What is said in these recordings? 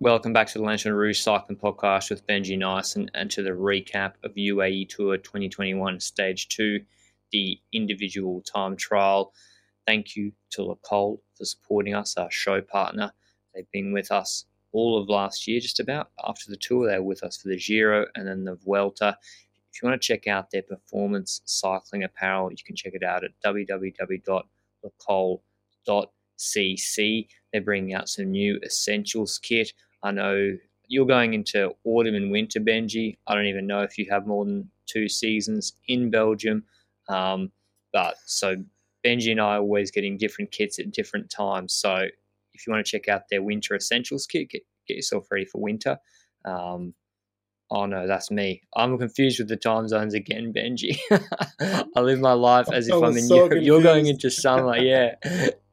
Welcome back to the Lanterne Rouge Cycling Podcast with Benji Naesen, to the recap of UAE Tour 2021 Stage 2, the individual time trial. Thank you to Le Col for supporting us, our show partner. They've been with us all of last year, just about. After the tour, they were with us for the Giro and then the Vuelta. If you want to check out their performance cycling apparel, you can check it out at www.lecol.cc. They're bringing out some new essentials kit. I know you're going into autumn and winter, Benji. I don't even know if you have more than two seasons in Belgium. Um, but so Benji and I are always getting different kits at different times. So if you want to check out their winter essentials kit, get, get yourself ready for winter. Um, oh no, that's me. I'm confused with the time zones again, Benji. I live my life as if I'm in so Europe. Confused. You're going into summer, yeah.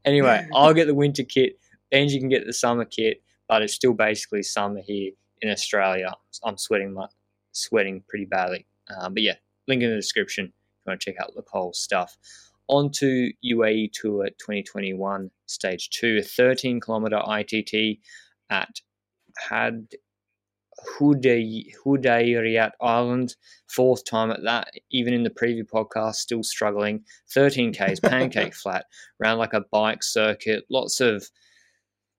anyway, I'll get the winter kit. Benji can get the summer kit, but it's still basically summer here in Australia. I'm sweating my sweating pretty badly. Um, but yeah, link in the description if you want to check out the whole stuff. On to UAE Tour 2021 Stage 2, a 13 kilometer ITT at Had Hudayriyat Island, fourth time at that. Even in the preview podcast, still struggling. 13 Ks, pancake flat, around like a bike circuit. Lots of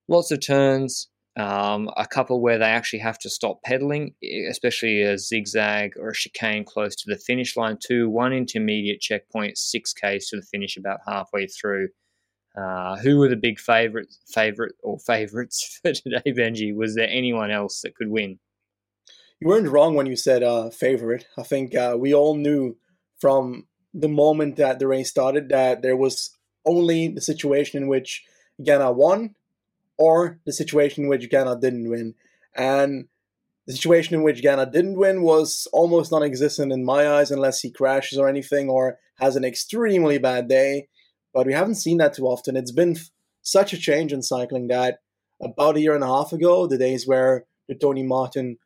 lots of turns. Um, a couple where they actually have to stop pedaling, especially a zigzag or a chicane close to the finish line. Two, one intermediate checkpoint, six Ks to the finish about halfway through. Uh, who were the big favorite, favorite or favorites for today, Benji? Was there anyone else that could win? you weren't wrong when you said uh, favorite. I think uh, we all knew from the moment that the race started that there was only the situation in which Ganna won or the situation in which Ganna didn't win. And the situation in which Ganna didn't win was almost non existent in my eyes unless he crashes or anything or has an extremely bad day. But we haven't seen that too often. It's been f- such a change in cycling that about a year and a half ago, the days where the Tony Martin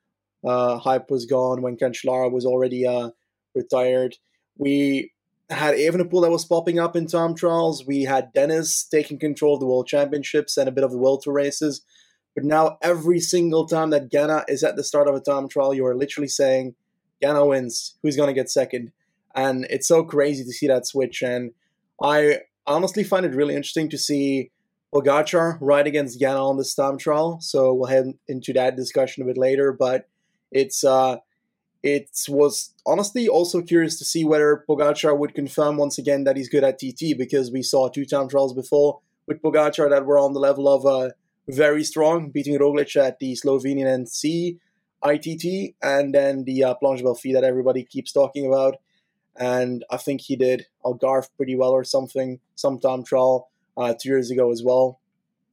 uh, hype was gone when Cancellara was already uh, retired. We had Evenepoel that was popping up in time trials. We had Dennis taking control of the World Championships and a bit of the World Tour races. But now, every single time that Ganna is at the start of a time trial, you are literally saying, Ganna wins. Who's going to get second? And it's so crazy to see that switch. And I honestly find it really interesting to see Pogacar ride against Ganna on this time trial. So we'll head into that discussion a bit later. But it's uh, it was honestly also curious to see whether Pogacar would confirm once again that he's good at TT because we saw two time trials before with Pogacar that were on the level of uh, very strong, beating Roglic at the Slovenian NC ITT and then the uh, Planche Belfi that everybody keeps talking about. And I think he did Algarve pretty well or something, some time trial uh, two years ago as well.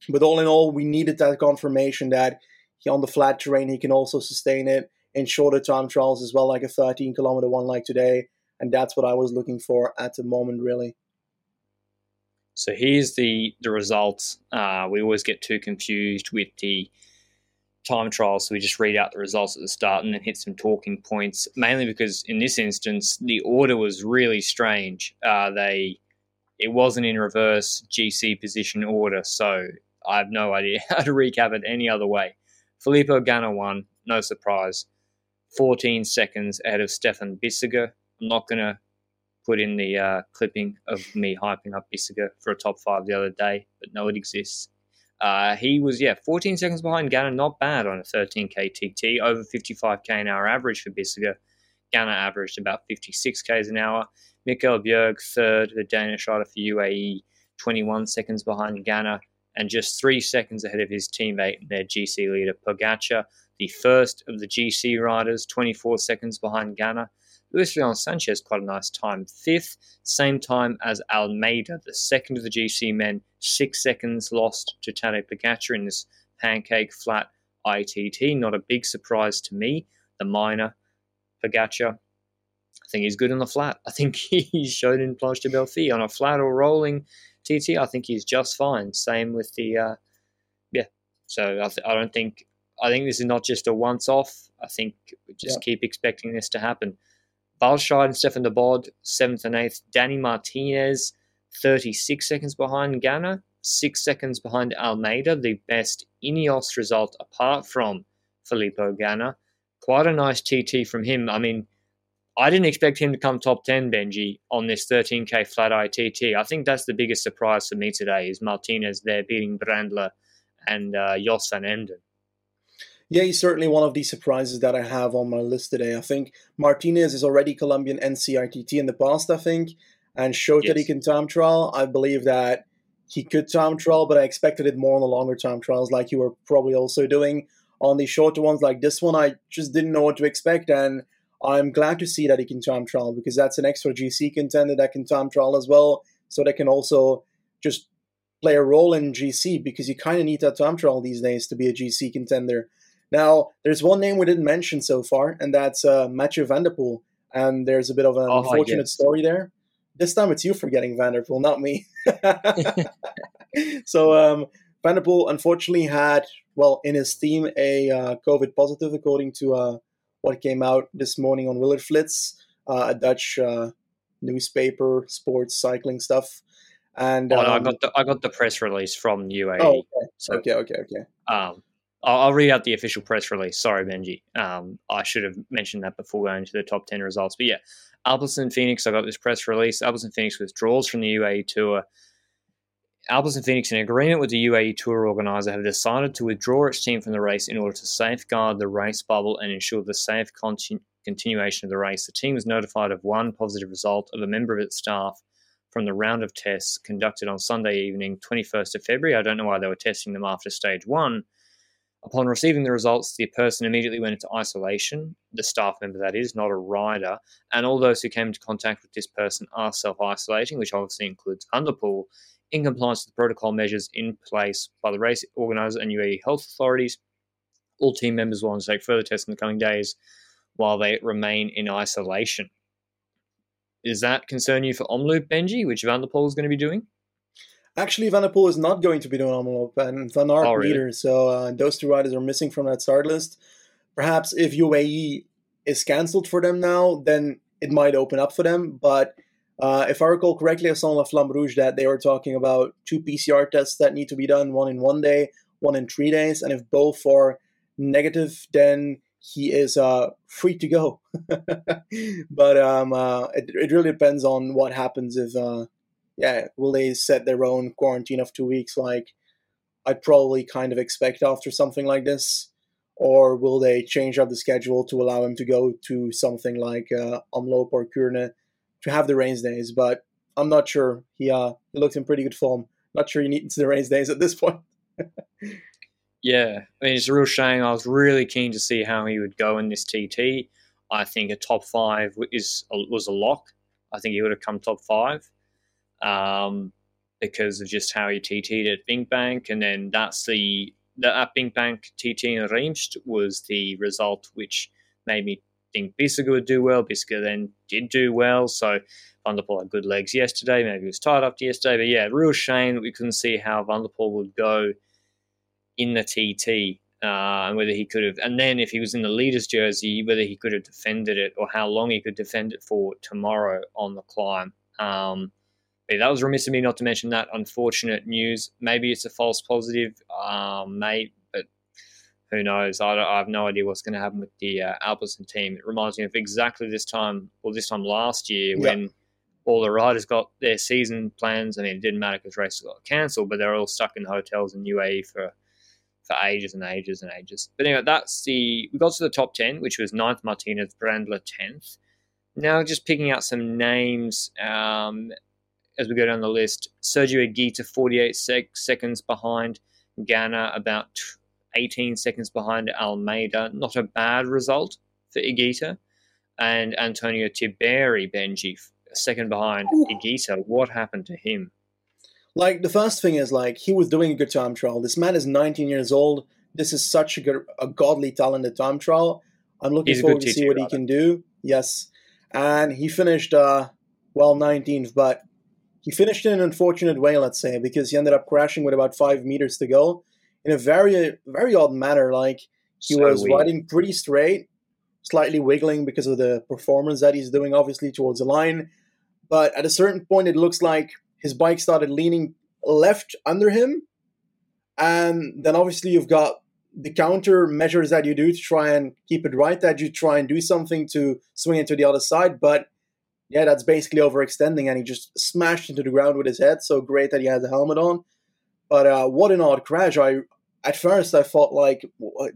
But all in all, we needed that confirmation that he, on the flat terrain, he can also sustain it in shorter time trials as well, like a 13 kilometer one like today. And that's what I was looking for at the moment, really. So here's the the results. Uh, we always get too confused with the time trials, so we just read out the results at the start and then hit some talking points. Mainly because in this instance, the order was really strange. Uh, they it wasn't in reverse GC position order, so I have no idea how to recap it any other way. Filippo Ganna won, no surprise. 14 seconds ahead of Stefan Bissegger. I'm not going to put in the uh, clipping of me hyping up Bissegger for a top five the other day, but no, it exists. Uh, he was, yeah, 14 seconds behind Ganna, not bad on a 13k TT, over 55k an hour average for Bissegger. Ganna averaged about 56 k's an hour. Mikkel Bjerg, third, the Danish rider for UAE, 21 seconds behind Ganna and just three seconds ahead of his teammate, and their GC leader Pogacar, the first of the GC riders, 24 seconds behind Ganna. Luis Leon Sanchez, quite a nice time. Fifth, same time as Almeida, the second of the GC men, six seconds lost to Tadej Pogacar in this pancake flat ITT. Not a big surprise to me. The miner, Pogacar, I think he's good on the flat. I think he's shown in Planche de Belfi on a flat or rolling TT. I think he's just fine. Same with the, uh, yeah. So I, th- I don't think I think this is not just a once off. I think we just yeah. keep expecting this to happen. Walscheid and Stefan de Bod, seventh and eighth. Danny Martinez, 36 seconds behind Ganna, six seconds behind Almeida, the best Ineos result apart from Filippo Ganna. Quite a nice TT from him. I mean, I didn't expect him to come top 10, Benji, on this 13k flat ITT. I think that's the biggest surprise for me today is Martinez there beating Brändle and uh, Jos van Emden. Yeah, he's certainly one of the surprises that I have on my list today. I think Martinez is already Colombian NCITT in the past, I think, and showed yes. that he can time trial. I believe that he could time trial, but I expected it more on the longer time trials, like you were probably also doing. On the shorter ones like this one, I just didn't know what to expect, and I'm glad to see that he can time trial because that's an extra GC contender that can time trial as well, so they can also just play a role in GC because you kind of need that time trial these days to be a GC contender. Now, there's one name we didn't mention so far, and that's uh, Mathieu van der Poel. And there's a bit of an oh, unfortunate yes. story there. This time it's you forgetting van der not me. so, um, van der Poel unfortunately had, well, in his team, a uh, COVID positive, according to uh, what came out this morning on Wielerflits, uh, a Dutch uh, newspaper, sports cycling stuff. And oh, um, no, I got the I got the press release from UAE. Oh, okay. So, okay, okay, okay. Um, I'll, I'll, read out the official press release. Sorry, Benji. Um, I should have mentioned that before going to the top 10 results. But yeah, Alpecin Fenix, I got this press release. Alpecin Fenix withdraws from the UAE Tour. Alpecin Fenix, in agreement with the UAE Tour organizer, have decided to withdraw its team from the race in order to safeguard the race bubble and ensure the safe continu- continuation of the race. The team was notified of one positive result of a member of its staff from the round of tests conducted on Sunday evening, 21st of February. I don't know why they were testing them after stage one Upon receiving the results, the person immediately went into isolation, the staff member that is, not a rider, and all those who came into contact with this person are self isolating, which obviously includes van der Poel, in compliance with the protocol measures in place by the race organizer and UAE health authorities. All team members will undertake further tests in the coming days while they remain in isolation. Does that concern you for Omloop, Benji, which van der Poel is going to be doing? Actually, Van der is not going to be doing Omloop and Van Aert oh, really? either. So uh, those two riders are missing from that start list. Perhaps if UAE is cancelled for them now, then it might open up for them. But uh, if I recall correctly, I saw on La Flamme Rouge that they were talking about two PCR tests that need to be done, one in one day, one in three days. And if both are negative, then he is uh, free to go. but um, uh, it, it really depends on what happens if uh, yeah, will they set their own quarantine of two weeks like I'd probably kind of expect after something like this? Or will they change up the schedule to allow him to go to something like uh, Omloop or Kuurne to have the race days? But I'm not sure. He, uh, he looked in pretty good form. Not sure he needs the race days at this point. yeah, I mean, it's a real shame. I was really keen to see how he would go in this TT. I think a top five is was a lock. I think he would have come top five um, because of just how he TT'd at BinckBank. And then that's the, the at BinckBank TT in Reims was the result which made me think Bissegger would do well. Bissegger then did do well. So Van der Poel had good legs yesterday. Maybe he was tied up yesterday. But yeah, real shame that we couldn't see how Van der Poel would go in the TT. Uh, and whether he could have, and then if he was in the leader's jersey, whether he could have defended it or how long he could defend it for tomorrow on the climb. Um, that was remiss of me not to mention that unfortunate news. Maybe it's a false positive, um, mate, but who knows? I, I, have no idea what's going to happen with the uh, Alpecin team. It reminds me of exactly this time, or this time last year, when all the riders got their season plans. I mean, it didn't matter because races got cancelled, but they're all stuck in hotels in UAE for for ages and ages and ages. But anyway, that's the we got to the top ten, which was 9th Martinez, Brändle tenth. Now, just picking out some names. Um, as we go down the list. Sergio Higuita, 48 sec- seconds behind. Ganna, about 18 seconds behind Almeida. Not a bad result for Higuita. and Antonio Tiberi, Benji, second behind Ooh. Higuita. What happened to him? Like the first thing is like he was doing a good time trial. This man is 19 years old. This is such a good, a godly talented time trial. I'm looking He's forward to see what he can do. Yes, and he finished uh well 19th, but he finished in an unfortunate way, let's say, because he ended up crashing with about five meters to go in a very very odd manner. Like he So was weird. riding pretty straight, slightly wiggling because of the performance that he's doing, obviously towards the line. But at a certain point, it looks like his bike started leaning left under him, and then obviously you've got the counter measures that you do to try and keep it right. That you try and do something to swing it to the other side, but yeah, that's basically overextending, and he just smashed into the ground with his head. So great that he had the helmet on. But uh, what an odd crash! I at first I thought like,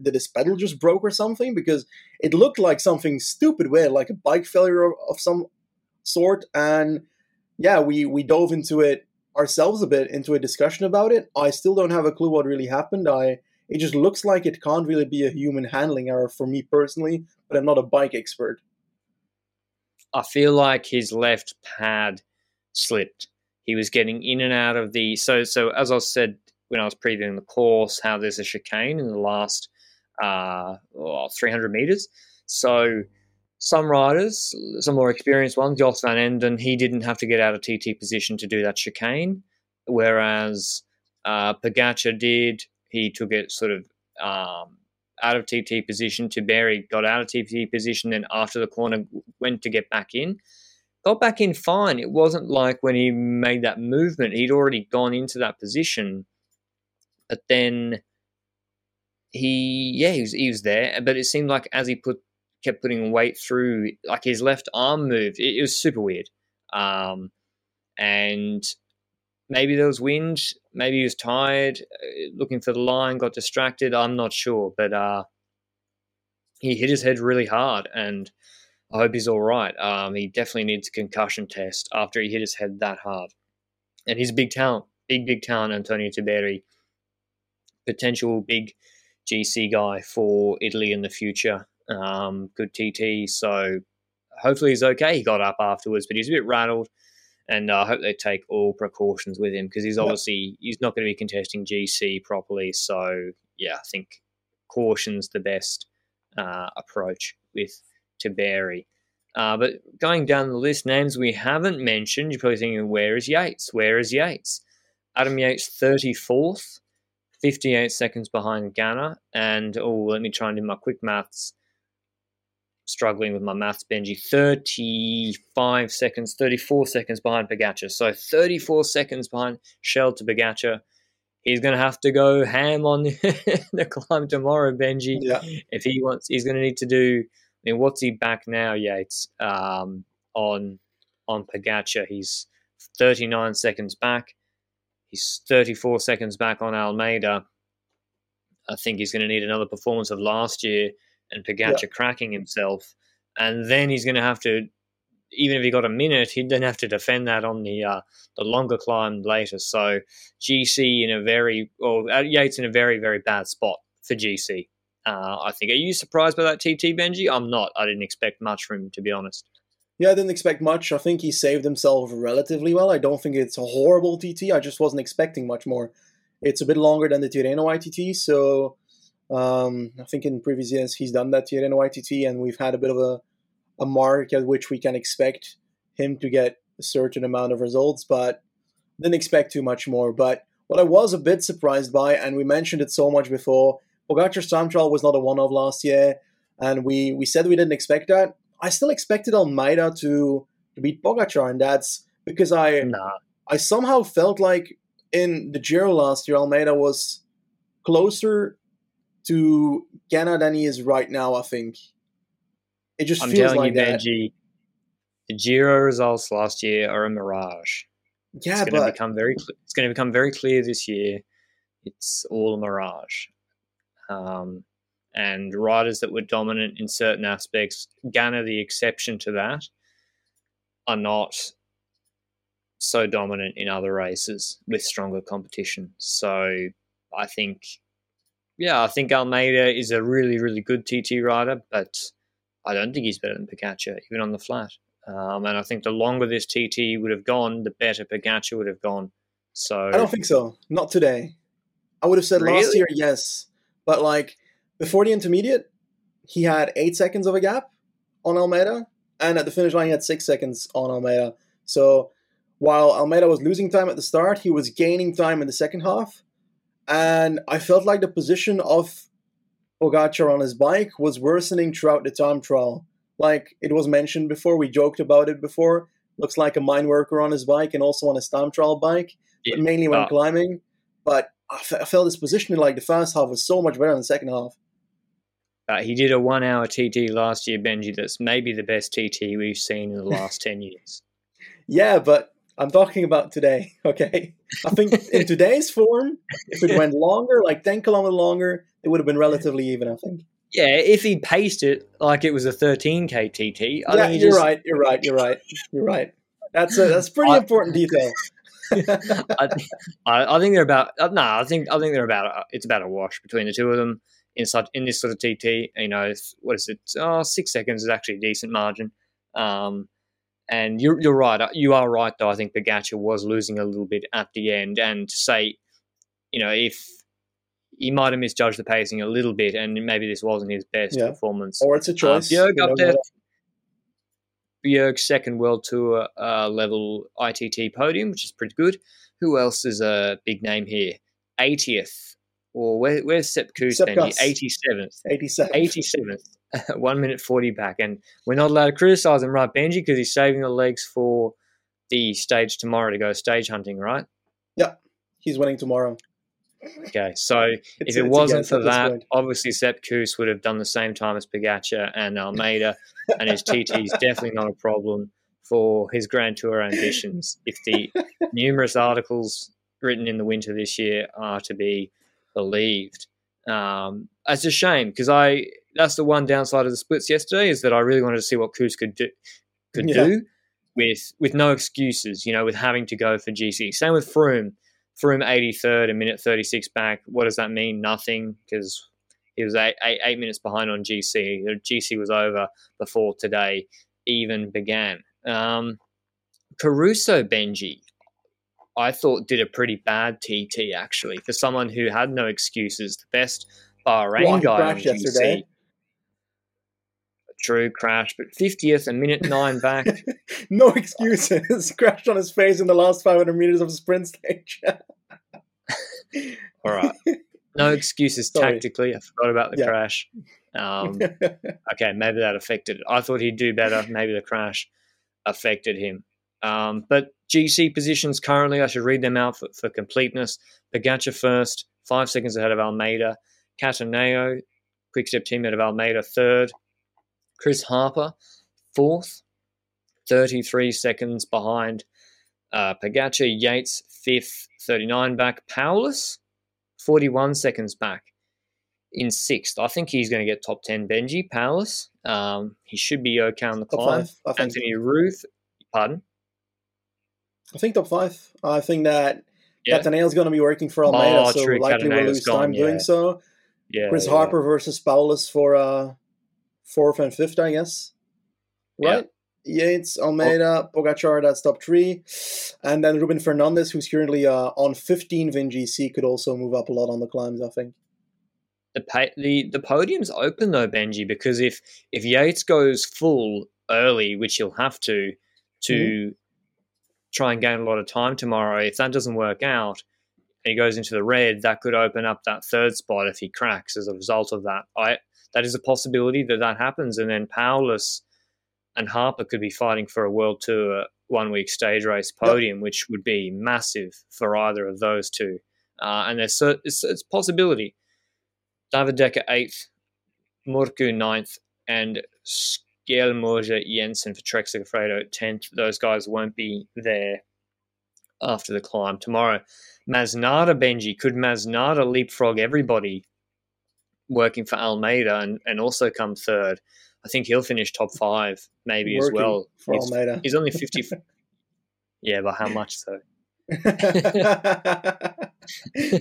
did his pedal just broke or something? Because it looked like something stupid weird, like a bike failure of, of some sort. And yeah, we we dove into it ourselves a bit into a discussion about it. I still don't have a clue what really happened. I it just looks like it can't really be a human handling error for me personally, but I'm not a bike expert. I feel like his left pad slipped. He was getting in and out of the so so as I said when I was previewing the course, how there's a chicane in the last uh, oh, 300 meters. So some riders, some more experienced ones, Jos van Emden, he didn't have to get out of TT position to do that chicane, whereas uh, did. He took it sort of um, out of TT position. Tiberi got out of TT position, then after the corner went to get back in. Got back in fine. It wasn't like when he made that movement, he'd already gone into that position. But then he, yeah, he was, he was there. But it seemed like as he put kept putting weight through, like his left arm moved. It, it was super weird. Um, and maybe there was wind. Maybe he was tired, uh, looking for the line, got distracted. I'm not sure, but uh, he hit his head really hard, and I hope he's all right. Um, he definitely needs a concussion test after he hit his head that hard. And he's a big talent, big big talent, Antonio Tiberi, potential big GC guy for Italy in the future. Um, good TT, so hopefully he's okay. He got up afterwards, but he's a bit rattled and I hope they take all precautions with him because he's obviously he's not going to be contesting GC properly. So yeah, I think caution's the best uh, approach with Tiberi. Uh, but going down the list, names we haven't mentioned, you're probably thinking, where is Yates? Where is Yates? Adam Yates, 34th, 58 seconds behind Ganna. And, oh, let me try and do my quick maths struggling with my maths, Benji. 35 seconds, 34 seconds behind Pogacar. So 34 seconds behind Shell to Pogacar. He's going to have to go ham on the climb tomorrow, Benji. Yeah. If he wants, he's going to need to do. I mean, what's he back now, Yates? Um, on on Pogacar, he's 39 seconds back. He's 34 seconds back on Almeida. I think he's going to need another performance of last year and Pogacar cracking himself, and then he's going to have to, even if he got a minute, he'd then have to defend that on the uh, the longer climb later. So GC in a very, or uh, Yates in a very very bad spot for GC. Uh, I think. Are you surprised by that TT Benji? I'm not. I didn't expect much from him to be honest. Yeah, I didn't expect much. I think he saved himself relatively well. I don't think it's a horrible TT. I just wasn't expecting much more. It's a bit longer than the Tirreno ITT, so um, I think in previous years he's done that here in YTT, and we've had a bit of a, a mark at which we can expect him to get a certain amount of results, but didn't expect too much more. But what I was a bit surprised by, and we mentioned it so much before, Pogacar's time trial was not a one-off last year, and we, we said we didn't expect that. I still expected Almeida to, to beat Pogacar, and that's because I Nah, I somehow felt like in the Giro last year, Almeida was closer to Ganna than he is right now. I think it just I'm feels telling like you, that. Benji. The Giro results last year are a mirage. Yeah, it's going to but become very. It's going to become very clear this year. It's all a mirage. Um, and riders that were dominant in certain aspects, Ganna the exception to that, are not so dominant in other races with stronger competition. So I think, yeah, I think Almeida is a really, really good TT rider, but I don't think he's better than Pogacar, even on the flat. Um, and I think the longer this TT would have gone, the better Pogacar would have gone. So I don't think so. Not today. I would have said Really? last year, yes, but like before the intermediate, he had eight seconds of a gap on Almeida, and at the finish line, he had six seconds on Almeida. So while Almeida was losing time at the start, he was gaining time in the second half, and I felt like the position of Pogacar on his bike was worsening throughout the time trial. Like it was mentioned before, we joked about it before. Looks like a mine worker on his bike and also on his time trial bike, Yeah, but mainly when climbing. But I felt his position in like the first half was so much better than the second half. uh, he did a one hour TT last year, Benji. That's maybe the best TT we've seen in the last 10 years. Yeah, but I'm talking about today, okay? I think in today's form, if it went longer, like 10 kilometers longer, it would have been relatively even, I think. Yeah, if he paced it like it was a 13k TT, I yeah, think you're just, right, you're right, you're right, you're right. That's a, that's pretty I- important detail. I, I, think they're about. Uh, no, I think I think they're about. uh, It's about a wash between the two of them in such in this sort of TT. You know, what is it? Oh, six seconds is actually a decent margin. Um, and you're you're right. uh, You are right though. I think Pogacar was losing a little bit at the end, and to say, you know, if he might have misjudged the pacing a little bit, and maybe this wasn't his best Yeah. performance. or it's a choice. Bjerg you up there. Bjerg's second World Tour uh, level ITT podium, which is pretty good. Who else is a big name here? 80th. Or where, where's Sepp Kuss, Sepp Benji? Kuss. 87th. 87. 87th. 1 minute 40 back. And we're not allowed to criticise him, right, Benji? Because he's saving the legs for the stage tomorrow to go stage hunting, right? Yeah, he's winning tomorrow. Okay, so It's- if it wasn't for that, point. obviously Sepp Kuss would have done the same time as Pogacar and Almeida, and his TT is definitely not a problem for his Grand Tour ambitions. If the numerous articles written in the winter this year are to be believed, um, it's a shame because I that's the one downside of the splits yesterday is that I really wanted to see what Kuss could do could Yeah. do with with no excuses, you know, with having to go for GC. Same with Froome. Froome 83rd, a minute 36 back. What does that mean? Nothing, because he was eight, eight, eight minutes behind on GC. GC was over before today even began. Um, Caruso Benji, I thought did a pretty bad TT actually for someone who had no excuses. The best Bahrain Well, he guy on crashed GC. yesterday. True crash, but 50th, a minute nine back. no excuses. Crashed on his face in the last 500 meters of the sprint stage. All right. No excuses Sorry. tactically. I forgot about the Yeah. crash. Um, okay, maybe that affected it. I thought he'd do better. Maybe the crash affected him. Um, but GC positions currently, I should read them out for, for completeness. Pogacar first, five seconds ahead of Almeida. Cattaneo, quick step teammate of Almeida, third. Chris Harper, fourth, 33 seconds behind uh, Pogacar. Yates, fifth, 39 back. Paulus, 41 seconds back in sixth. I think he's going to get top 10 Benji Paulus. Um, he should be okay on the top climb. five. Anthony Roux, pardon? I think top five. I think that Yeah. Cattaneo's going to be working for Almeida, Oh, so likely we'll Cattaneo's lose gone, time doing so. Yeah. Chris yeah. Harper versus Paulus for uh, fourth and fifth, I guess. Yeah. Right? Yates, Almeida, Pogacar, that's top three. And then Ruben Fernandez, who's currently uh, on 15th in GC, could also move up a lot on the climbs, I think. the pa- the the podium's open though, Benji, because if if Yates goes full early, which he'll have to to Mm-hmm. try and gain a lot of time tomorrow, if that doesn't work out, he goes into the red, that could open up that third spot if he cracks as a result of that. I that is a possibility that that happens, and then Paulus and Harper could be fighting for a World Tour one week stage race podium, which would be massive for either of those two. Uh, and there's it's, it's a possibility. David Decker eighth, Murku ninth, and Skjelmose Jensen for Trek Segafredo tenth. Those guys won't be there after the climb tomorrow. Masnada Benji could Masnada leapfrog everybody working for Almeida and, and also come third. I think he'll finish top five maybe Working as well. for He's, Almeida. he's only fifty. yeah, but how much so?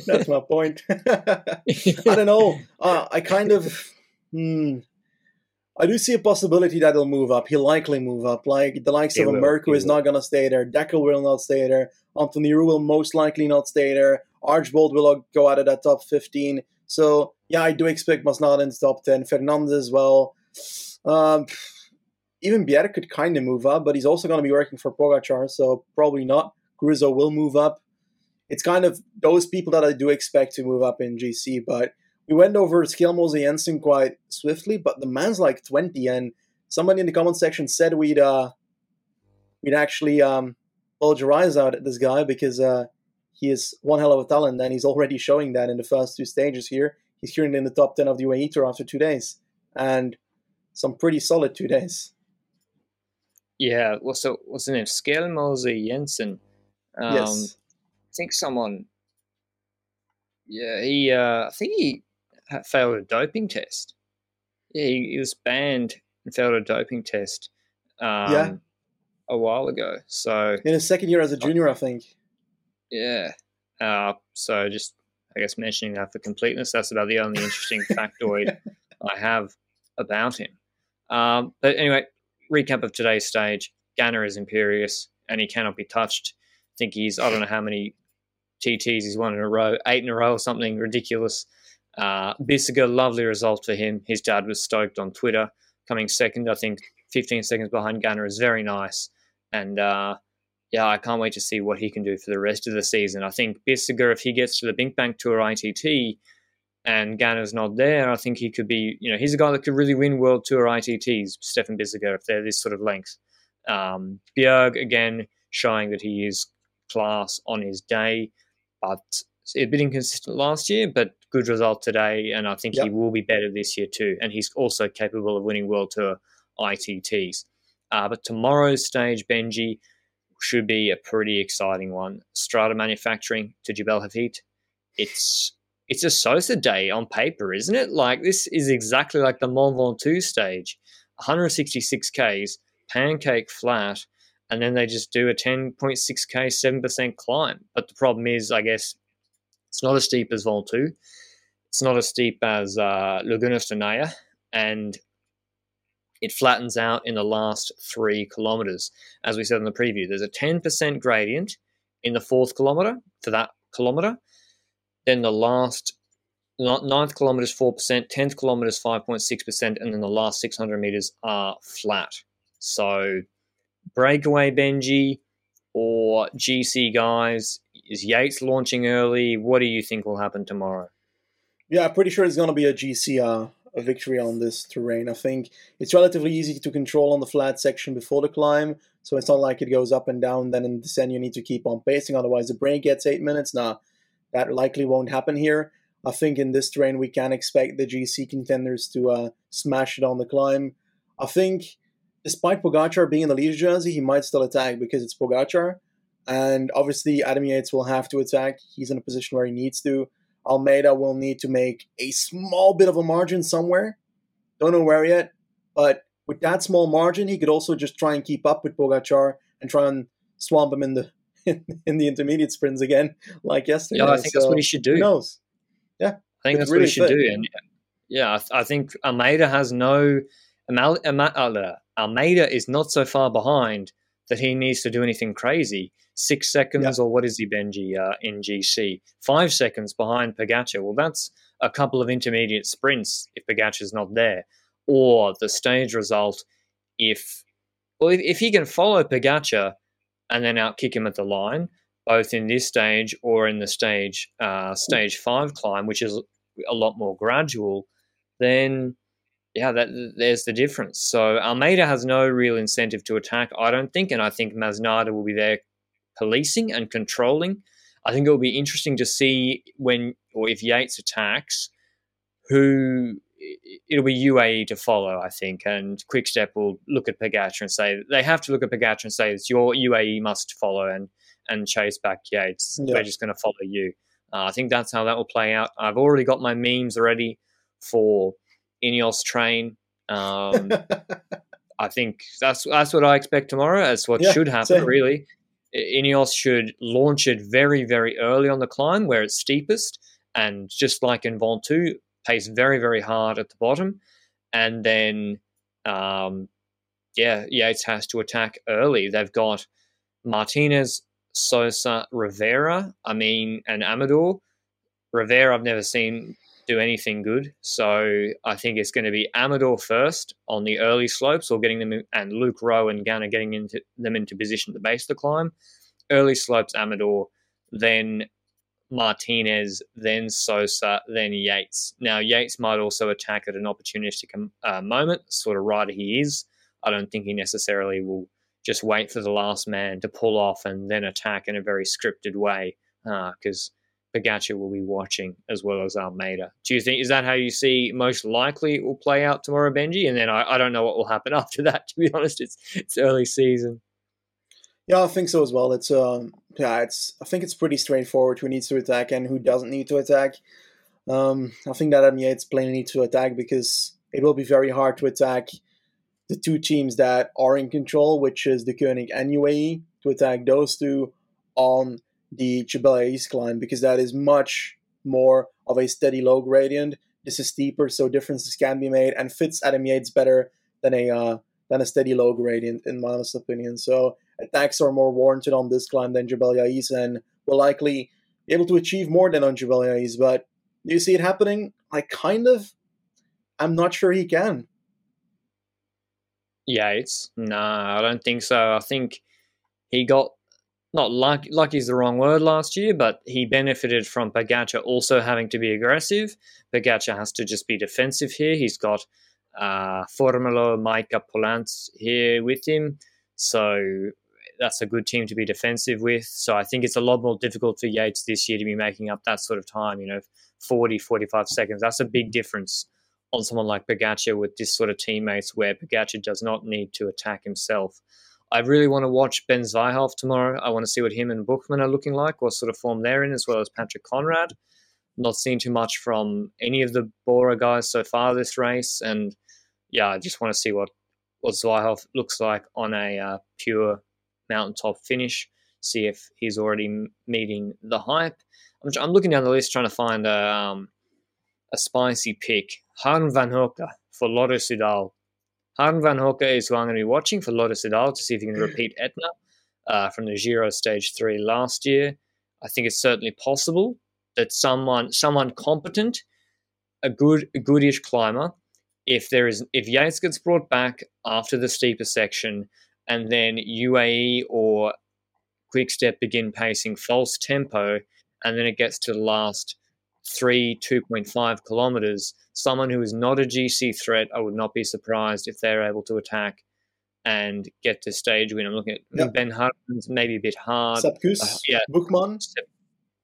That's my point. I don't know. Uh, I kind of, hmm, I do see a possibility that he'll move up. He'll likely move up. Like the likes of Americo is not going to stay there. Decker will not stay there. Anthony Roux will most likely not stay there. Archbold will go out of that top 15. So, yeah, I do expect Masnada in the top 10. Fernandez as well. Um, even Bjerg could kind of move up, but he's also going to be working for Pogacar, so probably not. Gruzo will move up. It's kind of those people that I do expect to move up in GC, but we went over Skjelmose Jensen quite swiftly, but the man's like 20, and somebody in the comment section said we'd uh we'd actually um bulge your eyes out at this guy because uh he is one hell of a talent, and he's already showing that in the first two stages here. He's currently in the top 10 of the UAE Tour after two days, and some pretty solid two days. Yeah, well, so what's the name? Skjelmose Jensen. Um, yes. I think someone. Yeah, he. Uh, I think he failed a doping test. Yeah, he, he was banned and failed a doping test. Um, yeah. A while ago. So in his second year as a junior, I think. Yeah. Uh, so just I guess mentioning that for completeness, that's about the only interesting factoid I have about him. Um, but anyway, recap of today's stage. Ganna is imperious and he cannot be touched. I think he's I don't know how many TTs he's won in a row, eight in a row or something ridiculous. Uh, Bissegger, lovely result for him. His dad was stoked on Twitter. Coming second, I think 15 seconds behind Ganna is very nice. And uh, yeah, I can't wait to see what he can do for the rest of the season. I think Bissegger, if he gets to the BinckBank Tour ITT and Ganna's not there, I think he could be, you know, he's a guy that could really win World Tour ITTs, Stefan Bissegger, if they're this sort of length. Um, Bjerg, again, showing that he is class on his day, but a bit inconsistent last year, but good result today, and I think yep. he will be better this year too. And he's also capable of winning World Tour ITTs. Uh, but tomorrow's stage, Benji, should be a pretty exciting one. Strata Manufacturing to Jebel Hafeet. It's it's a Sosa day on paper, isn't it? Like this is exactly like the Mont Ventoux stage, 166 k's, pancake flat, and then they just do a 10.6k, 7% climb. But the problem is, I guess, it's not as steep as Vol 2. It's not as steep as uh, Laguna Stonaya, and it flattens out in the last three kilometers. As we said in the preview, there's a 10% gradient in the fourth kilometer for that kilometer. Then the last ninth kilometer is 4%, 10th kilometer is 5.6%, and then the last 600 meters are flat. So, breakaway Benji or GC guys, is Yates launching early? What do you think will happen tomorrow? Yeah, I'm pretty sure it's going to be a GC uh, a victory on this terrain. I think it's relatively easy to control on the flat section before the climb, so it's not like it goes up and down. Then in the descent, you need to keep on pacing, otherwise the break gets eight minutes. Nah, that likely won't happen here. I think in this terrain we can expect the GC contenders to uh, smash it on the climb. I think despite Pogacar being in the leader jersey, he might still attack because it's Pogacar. And obviously, Adam Yates will have to attack. He's in a position where he needs to. Almeida will need to make a small bit of a margin somewhere. Don't know where yet, but with that small margin, he could also just try and keep up with Pogacar and try and swamp him in the in the intermediate sprints again, like yesterday. Yeah, I think so, that's what he should do. Who knows? Yeah, I think that's really what he should fit. do. And yeah, I, I, think Almeida has no. Uh, Almeida is not so far behind that he needs to do anything crazy six seconds, or what is he, Benji, uh, in GC? Five seconds behind Pogacar. Well, that's a couple of intermediate sprints if Pogacar's not there. Or the stage result if, well, if, if he can follow Pogacar and then outkick him at the line, both in this stage or in the stage uh, stage five climb, which is a lot more gradual, then yeah, that there's the difference. So Almeida has no real incentive to attack, I don't think, and I think Masnada will be there policing and controlling. I think it will be interesting to see when or if Yates attacks, who it'll be UAE to follow, I think, and Quickstep will look at Pogacar and say they have to look at Pogacar and say it's your UAE must follow and and chase back Yates. Yeah. We're just going to follow you. Uh, I think that's how that will play out. I've already got my memes ready for Ineos train. Um, I think that's that's what I expect tomorrow. That's what yeah, should happen, same. really. Ineos should launch it very, very early on the climb where it's steepest, and just like in Ventoux, pace very, very hard at the bottom, and then um, yeah, Yates has to attack early. They've got Martinez, Sosa, Rivera, I mean, and Amador. Rivera, I've never seen do anything good. So I think it's going to be Amador first on the early slopes, or getting them, in, and Luke Rowe and Ganna getting into them into position at the base of the climb. Early slopes, Amador, then Martinez, then Sosa, then Yates. Now Yates might also attack at an opportunistic um, uh, moment, sort of rider he is. I don't think he necessarily will just wait for the last man to pull off and then attack in a very scripted way because uh, Pogacar will be watching as well as Almeida. Do you think is that how you see most likely it will play out tomorrow, Benji? And then I, I don't know what will happen after that. To be honest, it's it's early season. Yeah, I think so as well. It's um yeah, it's I think it's pretty straightforward who needs to attack and who doesn't need to attack. Um, I think that Adam Yates plainly needs to attack because it will be very hard to attack the two teams that are in control, which is the Koenig and UAE, to attack those two on the Jebel East climb because that is much more of a steady low gradient. This is steeper, so differences can be made and fits Adam Yates better than a uh, than a steady low gradient, in my honest opinion. So attacks are more warranted on this climb than Jebel Yais and will likely be able to achieve more than on Jebel Yais. But do you see it happening? I kind of, I'm not sure he can. Yates? No, I don't think so. I think he got not lucky, lucky is the wrong word last year, but he benefited from Pogacar also having to be aggressive. Pogacar has to just be defensive here. He's got uh, Formolo, Majka, Polanc here with him. So that's a good team to be defensive with. So I think it's a lot more difficult for Yates this year to be making up that sort of time, you know, 40, 45 seconds. That's a big difference on someone like Pogacar with this sort of teammates where Pogacar does not need to attack himself. I really want to watch Ben Zwiehoff tomorrow. I want to see what him and Buchmann are looking like, what sort of form they're in, as well as Patrick Konrad. Not seen too much from any of the Bora guys so far this race, and yeah, I just want to see what what Zwiehoff looks like on a uh, pure mountaintop finish. See if he's already meeting the hype. I'm, I'm looking down the list trying to find a um, a spicy pick. Harm Vanhoucke for Lotto Soudal. Harm Vanhoucke is who I'm going to be watching for Lotto Soudal to see if he can repeat Etna uh, from the Giro Stage 3 last year. I think it's certainly possible that someone someone competent, a good a goodish climber, if there is if Yates gets brought back after the steeper section and then UAE or Quickstep begin pacing false tempo and then it gets to the last three 2.5 kilometers someone who is not a gc threat i would not be surprised if they're able to attack and get to stage win. I'm looking at yep. ben Hermans maybe a bit hard. Sepp Kuss, uh, yeah. Buchmann Seb,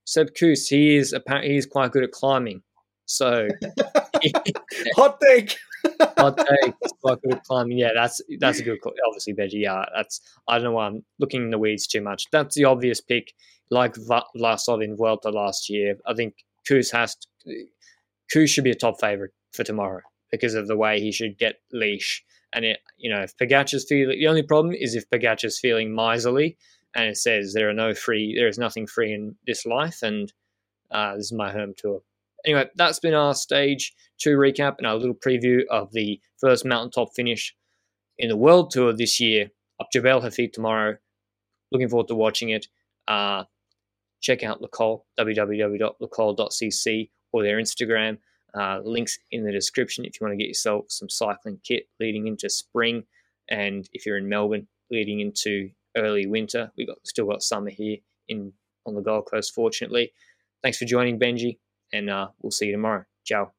Sepp he is apparently he's quite good at climbing. So hot take. Hot take. Quite good at climbing. Yeah that's that's a good obviously Veggie yeah that's I don't know why I'm looking in the weeds too much. That's the obvious pick. Like Vlasov in Vuelta last year I think Kuss has to, Kuss should be a top favorite for tomorrow because of the way he should get leash. And it, you know, if Pogacar's feeling the only problem is if Pogacar's feeling miserly, and it says there are no free, there is nothing free in this life, and uh, this is my home tour. Anyway, that's been our stage two recap and our little preview of the first mountaintop finish in the world tour this year. Up Jebel Hafeet tomorrow. Looking forward to watching it. Uh, check out Le Col, www.lecol.cc or their Instagram. Uh, links in the description if you want to get yourself some cycling kit leading into spring. And if you're in Melbourne, leading into early winter, we got still got summer here in on the Gold Coast. Fortunately, thanks for joining, Benji, and uh, we'll see you tomorrow. Ciao.